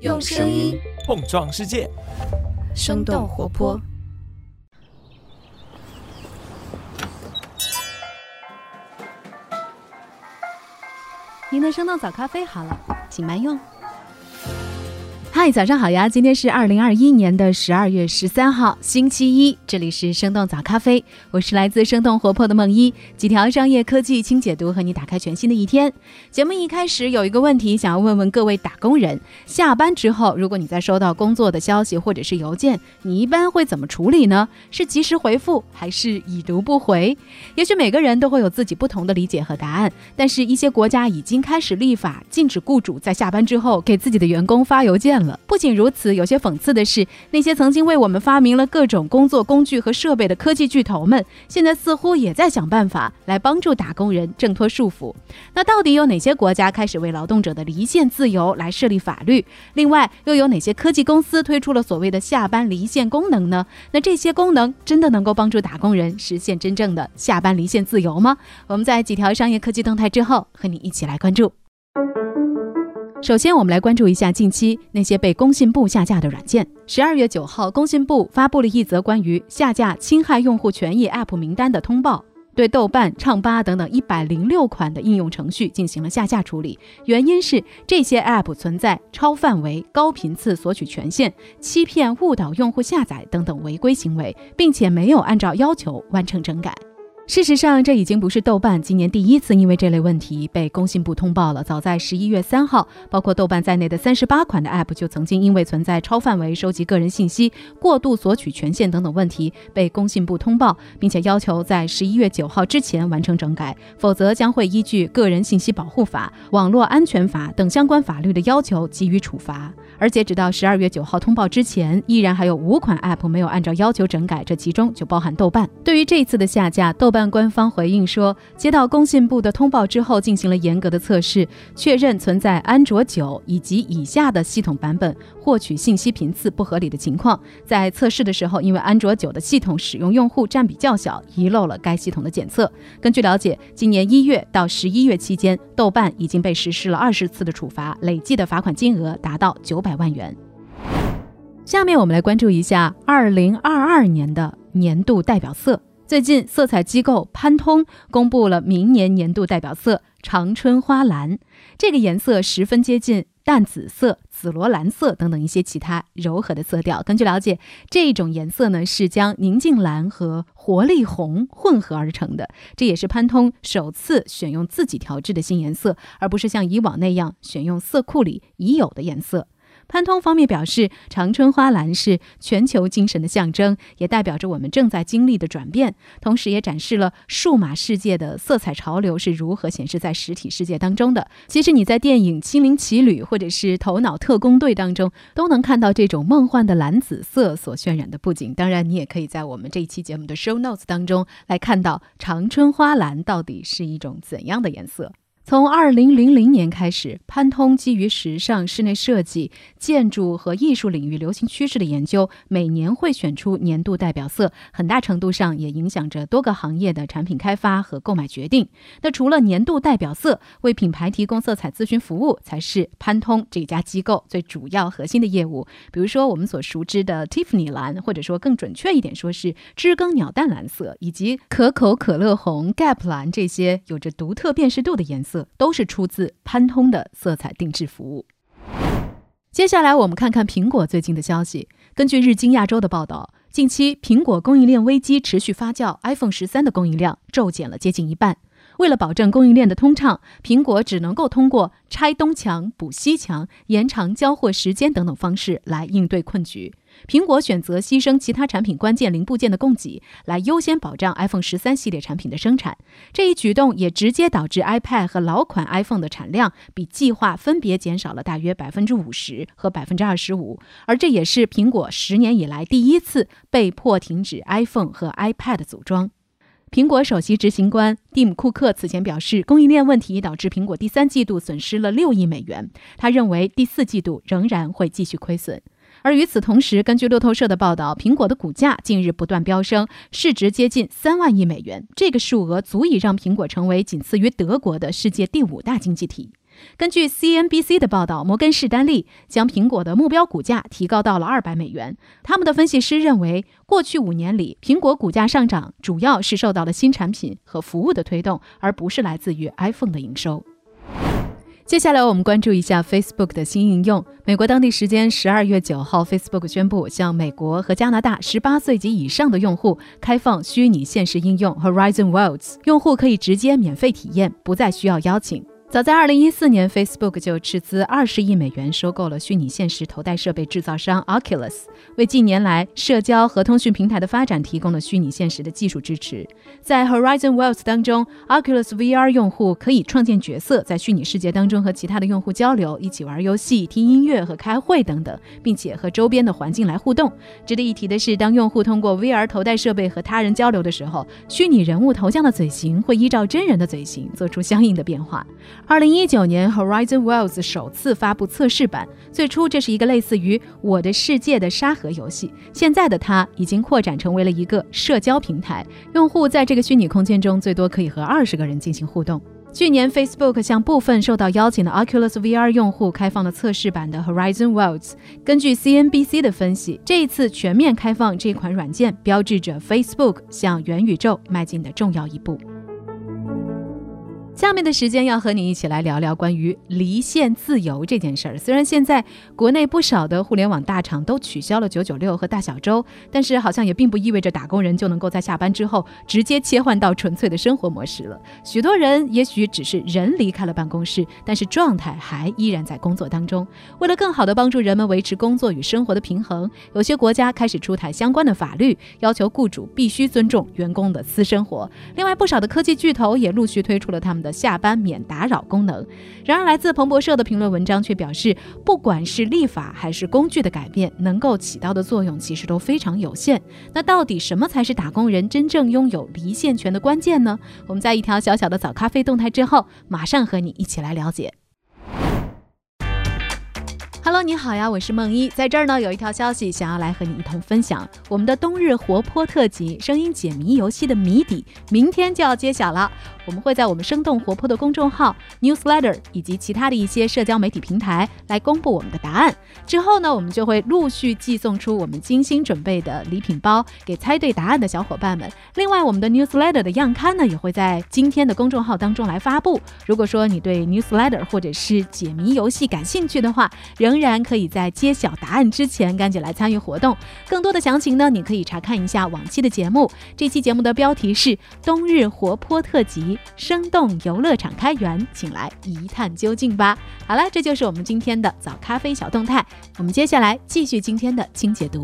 用声音碰撞世界，生动活泼。您的生动早咖啡好了，请慢用。早上好呀！今天是二零二一年的十二月十三号，星期一。这里是生动早咖啡，我是来自生动活泼的梦一，几条商业科技轻解读，和你打开全新的一天。节目一开始有一个问题，想要问问各位打工人：下班之后，如果你在收到工作的消息或者是邮件，你一般会怎么处理呢？是及时回复，还是已读不回？也许每个人都会有自己不同的理解和答案，但是一些国家已经开始立法禁止雇主在下班之后给自己的员工发邮件了。不仅如此，有些讽刺的是，那些曾经为我们发明了各种工作工具和设备的科技巨头们，现在似乎也在想办法来帮助打工人挣脱束缚。那到底有哪些国家开始为劳动者的离线自由来设立法律？另外，又有哪些科技公司推出了所谓的下班离线功能呢？那这些功能真的能够帮助打工人实现真正的下班离线自由吗？我们在几条商业科技动态之后，和你一起来关注。首先，我们来关注一下近期那些被工信部下架的软件。十二月九号，工信部发布了一则关于下架侵害用户权益 App 名单的通报，对豆瓣、唱吧等等一百零六款的应用程序进行了下架处理。原因是这些 App 存在超范围、高频次索取权限、欺骗、误导用户下载等等违规行为，并且没有按照要求完成整改。事实上，这已经不是豆瓣今年第一次因为这类问题被工信部通报了。早在十一月三号，包括豆瓣在内的三十八款的 App 就曾经因为存在超范围收集个人信息、过度索取权限等等问题被工信部通报，并且要求在十一月九号之前完成整改，否则将会依据《个人信息保护法》《网络安全法》等相关法律的要求给予处罚。而截止到十二月九号通报之前，依然还有五款 App 没有按照要求整改，这其中就包含豆瓣。对于这次的下架，豆瓣官方回应说，接到工信部的通报之后，进行了严格的测试，确认存在安卓九以及以下的系统版本获取信息频次不合理的情况。在测试的时候，因为安卓九的系统使用用户占比较小，遗漏了该系统的检测。根据了解，今年一月到十一月期间，豆瓣已经被实施了二十次的处罚，累计的罚款金额达到九。百万元。下面我们来关注一下二零二二年的年度代表色。最近，色彩机构潘通公布了明年年度代表色——长春花蓝。这个颜色十分接近淡紫色、紫罗兰色等等一些其他柔和的色调。根据了解，这种颜色呢是将宁静蓝和活力红混合而成的。这也是潘通首次选用自己调制的新颜色，而不是像以往那样选用色库里已有的颜色。潘通方面表示，长春花蓝是全球精神的象征，也代表着我们正在经历的转变，同时也展示了数码世界的色彩潮流是如何显示在实体世界当中的。其实你在电影《心灵奇旅》或者是《头脑特工队》当中，都能看到这种梦幻的蓝紫色所渲染的布景。当然，你也可以在我们这一期节目的 show notes 当中来看到长春花蓝到底是一种怎样的颜色。从二零零零年开始，潘通基于时尚、室内设计、建筑和艺术领域流行趋势的研究，每年会选出年度代表色，很大程度上也影响着多个行业的产品开发和购买决定。那除了年度代表色，为品牌提供色彩咨询服务，才是潘通这家机构最主要核心的业务。比如说我们所熟知的 Tiffany 蓝，或者说更准确一点说是知更鸟蛋蓝色，以及可口可乐红、Gap 蓝这些有着独特辨识度的颜色。都是出自潘通的色彩定制服务。接下来我们看看苹果最近的消息。根据日经亚洲的报道，近期苹果供应链危机持续发酵，iPhone 十三的供应量骤减了接近一半。为了保证供应链的通畅，苹果只能够通过拆东墙补西墙、延长交货时间等等方式来应对困局。苹果选择牺牲其他产品关键零部件的供给，来优先保障 iPhone 十三系列产品的生产。这一举动也直接导致 iPad 和老款 iPhone 的产量比计划分别减少了大约百分之五十和百分之二十五，而这也是苹果十年以来第一次被迫停止 iPhone 和 iPad 组装。苹果首席执行官蒂姆·库克此前表示，供应链问题导致苹果第三季度损失了六亿美元。他认为第四季度仍然会继续亏损。而与此同时，根据路透社的报道，苹果的股价近日不断飙升，市值接近三万亿美元。这个数额足以让苹果成为仅次于德国的世界第五大经济体。根据 CNBC 的报道，摩根士丹利将苹果的目标股价提高到了二百美元。他们的分析师认为，过去五年里，苹果股价上涨主要是受到了新产品和服务的推动，而不是来自于 iPhone 的营收。接下来我们关注一下 Facebook 的新应用。美国当地时间十二月九号，Facebook 宣布向美国和加拿大十八岁及以上的用户开放虚拟现实应用 Horizon Worlds，用户可以直接免费体验，不再需要邀请。早在二零一四年，Facebook 就斥资二十亿美元收购了虚拟现实头戴设备制造商 Oculus，为近年来社交和通讯平台的发展提供了虚拟现实的技术支持。在 Horizon Worlds 当中，Oculus VR 用户可以创建角色，在虚拟世界当中和其他的用户交流，一起玩游戏、听音乐和开会等等，并且和周边的环境来互动。值得一提的是，当用户通过 VR 头戴设备和他人交流的时候，虚拟人物头像的嘴型会依照真人的嘴型做出相应的变化。二零一九年，Horizon Worlds 首次发布测试版。最初，这是一个类似于《我的世界》的沙盒游戏。现在的它已经扩展成为了一个社交平台，用户在这个虚拟空间中最多可以和二十个人进行互动。去年，Facebook 向部分受到邀请的 Oculus VR 用户开放了测试版的 Horizon Worlds。根据 CNBC 的分析，这一次全面开放这款软件，标志着 Facebook 向元宇宙迈进的重要一步。下面的时间要和你一起来聊聊关于离线自由这件事儿。虽然现在国内不少的互联网大厂都取消了九九六和大小周，但是好像也并不意味着打工人就能够在下班之后直接切换到纯粹的生活模式了。许多人也许只是人离开了办公室，但是状态还依然在工作当中。为了更好的帮助人们维持工作与生活的平衡，有些国家开始出台相关的法律，要求雇主必须尊重员工的私生活。另外，不少的科技巨头也陆续推出了他们。的下班免打扰功能。然而，来自彭博社的评论文章却表示，不管是立法还是工具的改变，能够起到的作用其实都非常有限。那到底什么才是打工人真正拥有离线权的关键呢？我们在一条小小的早咖啡动态之后，马上和你一起来了解。Hello，你好呀，我是梦一，在这儿呢有一条消息想要来和你一同分享，我们的冬日活泼特辑声音解谜游戏的谜底，明天就要揭晓了。我们会在我们生动活泼的公众号 Newsletter 以及其他的一些社交媒体平台来公布我们的答案。之后呢，我们就会陆续寄送出我们精心准备的礼品包给猜对答案的小伙伴们。另外，我们的 Newsletter 的样刊呢也会在今天的公众号当中来发布。如果说你对 Newsletter 或者是解谜游戏感兴趣的话，仍仍然可以在揭晓答案之前赶紧来参与活动。更多的详情呢，你可以查看一下往期的节目。这期节目的标题是《冬日活泼特辑：生动游乐场开源，请来一探究竟吧。好了，这就是我们今天的早咖啡小动态。我们接下来继续今天的清解读。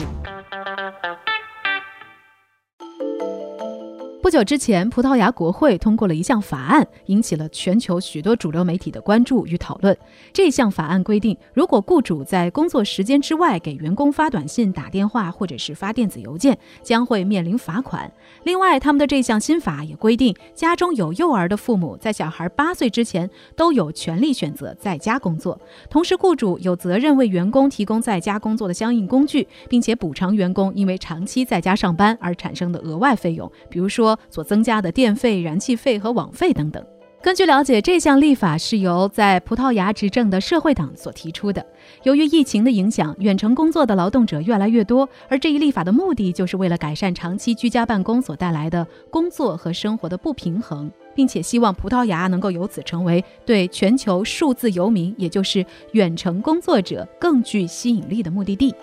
不久之前，葡萄牙国会通过了一项法案，引起了全球许多主流媒体的关注与讨论。这项法案规定，如果雇主在工作时间之外给员工发短信、打电话或者是发电子邮件，将会面临罚款。另外，他们的这项新法也规定，家中有幼儿的父母在小孩八岁之前都有权利选择在家工作。同时，雇主有责任为员工提供在家工作的相应工具，并且补偿员工因为长期在家上班而产生的额外费用，比如说。所增加的电费、燃气费和网费等等。根据了解，这项立法是由在葡萄牙执政的社会党所提出的。由于疫情的影响，远程工作的劳动者越来越多，而这一立法的目的就是为了改善长期居家办公所带来的工作和生活的不平衡，并且希望葡萄牙能够由此成为对全球数字游民，也就是远程工作者更具吸引力的目的地。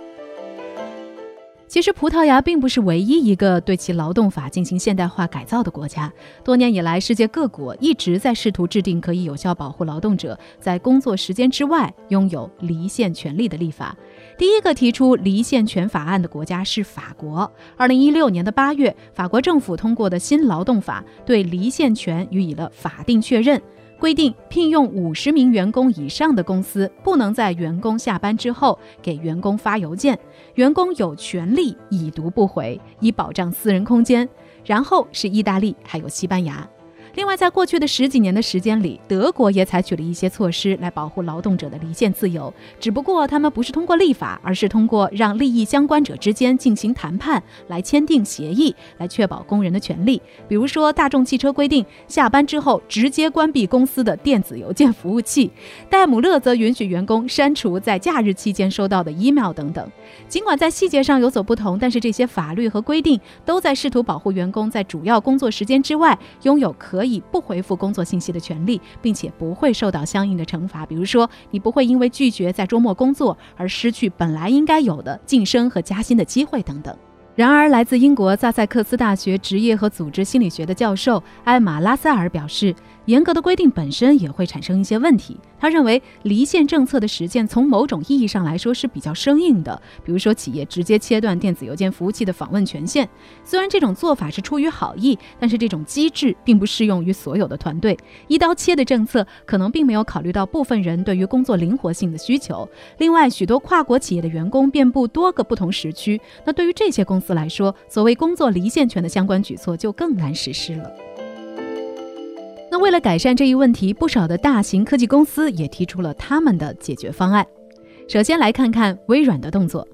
其实，葡萄牙并不是唯一一个对其劳动法进行现代化改造的国家。多年以来，世界各国一直在试图制定可以有效保护劳动者在工作时间之外拥有离线权利的立法。第一个提出离线权法案的国家是法国。二零一六年的八月，法国政府通过的新劳动法对离线权予以了法定确认。规定，聘用五十名员工以上的公司不能在员工下班之后给员工发邮件，员工有权利已读不回，以保障私人空间。然后是意大利，还有西班牙。另外，在过去的十几年的时间里，德国也采取了一些措施来保护劳动者的离线自由。只不过，他们不是通过立法，而是通过让利益相关者之间进行谈判，来签订协议，来确保工人的权利。比如说，大众汽车规定下班之后直接关闭公司的电子邮件服务器；戴姆勒则允许员工删除在假日期间收到的 email 等等。尽管在细节上有所不同，但是这些法律和规定都在试图保护员工在主要工作时间之外拥有可可。以不回复工作信息的权利，并且不会受到相应的惩罚。比如说，你不会因为拒绝在周末工作而失去本来应该有的晋升和加薪的机会等等。然而，来自英国萨塞克斯大学职业和组织心理学的教授艾玛拉塞尔表示。严格的规定本身也会产生一些问题。他认为，离线政策的实践从某种意义上来说是比较生硬的。比如说，企业直接切断电子邮件服务器的访问权限。虽然这种做法是出于好意，但是这种机制并不适用于所有的团队。一刀切的政策可能并没有考虑到部分人对于工作灵活性的需求。另外，许多跨国企业的员工遍布多个不同时区，那对于这些公司来说，所谓工作离线权的相关举措就更难实施了。那为了改善这一问题，不少的大型科技公司也提出了他们的解决方案。首先来看看微软的动作。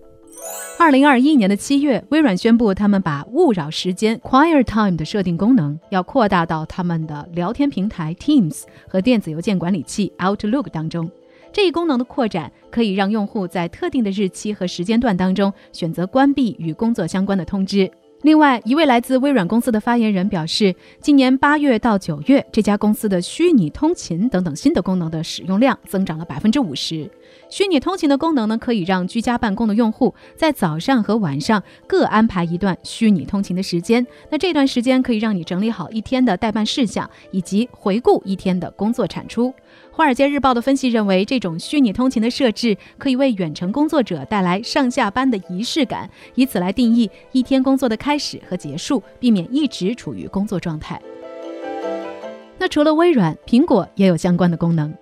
二零二一年的七月，微软宣布他们把勿扰时间 （Quiet Time） 的设定功能要扩大到他们的聊天平台 Teams 和电子邮件管理器 Outlook 当中。这一功能的扩展可以让用户在特定的日期和时间段当中选择关闭与工作相关的通知。另外一位来自微软公司的发言人表示，今年八月到九月，这家公司的虚拟通勤等等新的功能的使用量增长了百分之五十。虚拟通勤的功能呢，可以让居家办公的用户在早上和晚上各安排一段虚拟通勤的时间。那这段时间可以让你整理好一天的待办事项，以及回顾一天的工作产出。《华尔街日报》的分析认为，这种虚拟通勤的设置可以为远程工作者带来上下班的仪式感，以此来定义一天工作的开始和结束，避免一直处于工作状态。那除了微软，苹果也有相关的功能。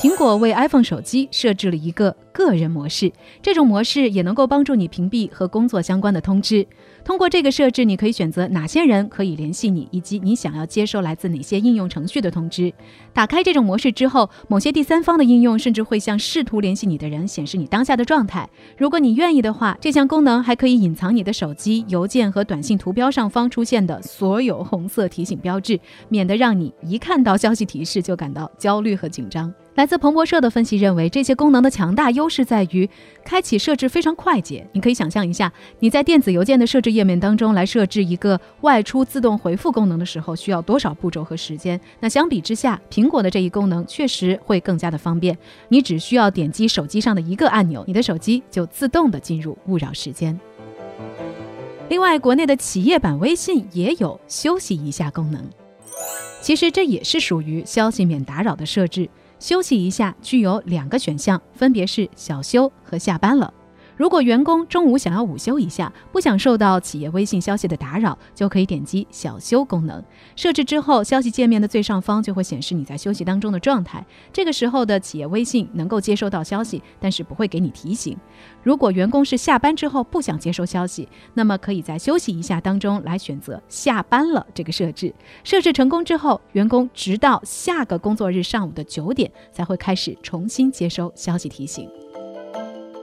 苹果为 iPhone 手机设置了一个个人模式，这种模式也能够帮助你屏蔽和工作相关的通知。通过这个设置，你可以选择哪些人可以联系你，以及你想要接收来自哪些应用程序的通知。打开这种模式之后，某些第三方的应用甚至会向试图联系你的人显示你当下的状态。如果你愿意的话，这项功能还可以隐藏你的手机、邮件和短信图标上方出现的所有红色提醒标志，免得让你一看到消息提示就感到焦虑和紧张。来自彭博社的分析认为，这些功能的强大优在于开启设置非常快捷。你可以想象一下，你在电子邮件的设置页面当中来设置一个外出自动回复功能的时候，需要多少步骤和时间？那相比之下，苹果的这一功能确实会更加的方便。你只需要点击手机上的一个按钮，你的手机就自动的进入勿扰时间。另外，国内的企业版微信也有休息一下功能，其实这也是属于消息免打扰的设置。休息一下，具有两个选项，分别是小休和下班了。如果员工中午想要午休一下，不想受到企业微信消息的打扰，就可以点击小休功能。设置之后，消息界面的最上方就会显示你在休息当中的状态。这个时候的企业微信能够接收到消息，但是不会给你提醒。如果员工是下班之后不想接收消息，那么可以在休息一下当中来选择下班了这个设置。设置成功之后，员工直到下个工作日上午的九点才会开始重新接收消息提醒。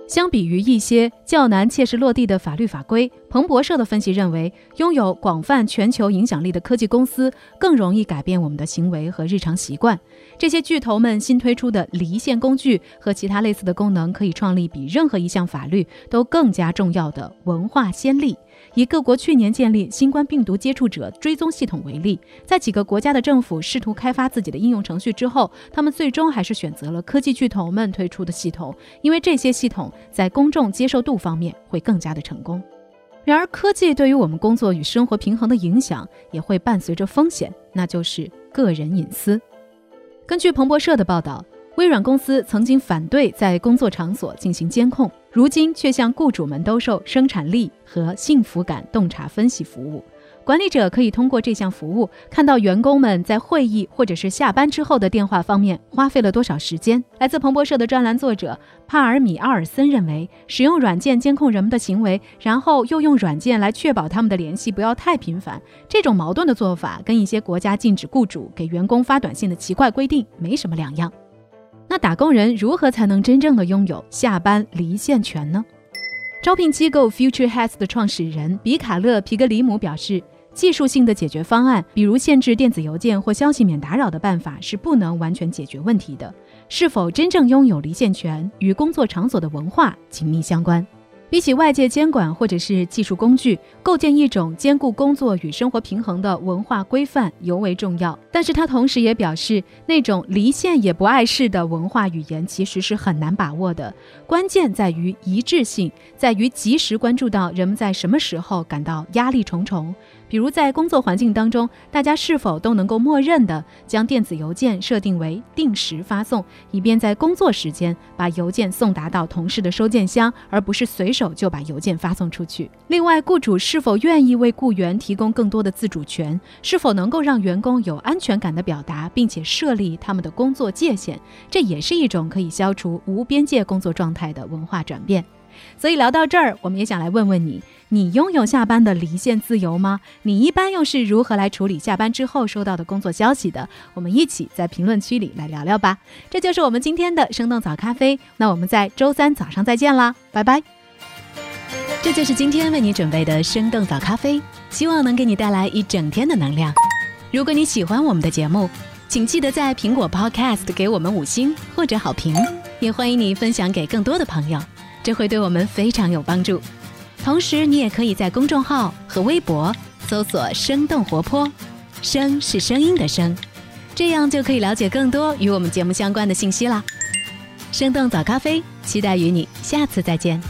相比于一些较难切实落地的法律法规，彭博社的分析认为，拥有广泛全球影响力的科技公司更容易改变我们的行为和日常习惯。这些巨头们新推出的离线工具和其他类似的功能，可以创立比任何一项法律都更加重要的文化先例。以各国去年建立新冠病毒接触者追踪系统为例，在几个国家的政府试图开发自己的应用程序之后，他们最终还是选择了科技巨头们推出的系统，因为这些系统在公众接受度方面会更加的成功。然而，科技对于我们工作与生活平衡的影响也会伴随着风险，那就是个人隐私。根据彭博社的报道。微软公司曾经反对在工作场所进行监控，如今却向雇主们兜售生产力和幸福感洞察分析服务。管理者可以通过这项服务看到员工们在会议或者是下班之后的电话方面花费了多少时间。来自彭博社的专栏作者帕尔米奥尔森认为，使用软件监控人们的行为，然后又用软件来确保他们的联系不要太频繁，这种矛盾的做法跟一些国家禁止雇主给员工发短信的奇怪规定没什么两样。打工人如何才能真正的拥有下班离线权呢？招聘机构 Future Heads 的创始人比卡勒皮格里姆表示。技术性的解决方案，比如限制电子邮件或消息免打扰的办法，是不能完全解决问题的。是否真正拥有离线权，与工作场所的文化紧密相关。比起外界监管或者是技术工具，构建一种兼顾工作与生活平衡的文化规范尤为重要。但是他同时也表示，那种离线也不碍事的文化语言其实是很难把握的。关键在于一致性，在于及时关注到人们在什么时候感到压力重重。比如在工作环境当中，大家是否都能够默认的将电子邮件设定为定时发送，以便在工作时间把邮件送达到同事的收件箱，而不是随手就把邮件发送出去。另外，雇主是否愿意为雇员提供更多的自主权，是否能够让员工有安全感的表达，并且设立他们的工作界限，这也是一种可以消除无边界工作状态的文化转变。所以聊到这儿，我们也想来问问你：你拥有下班的离线自由吗？你一般又是如何来处理下班之后收到的工作消息的？我们一起在评论区里来聊聊吧。这就是我们今天的生动早咖啡。那我们在周三早上再见啦，拜拜。这就是今天为你准备的生动早咖啡，希望能给你带来一整天的能量。如果你喜欢我们的节目，请记得在苹果 Podcast 给我们五星或者好评，也欢迎你分享给更多的朋友。这会对我们非常有帮助。同时，你也可以在公众号和微博搜索“生动活泼”，“声”是声音的“声”，这样就可以了解更多与我们节目相关的信息啦。生动早咖啡，期待与你下次再见。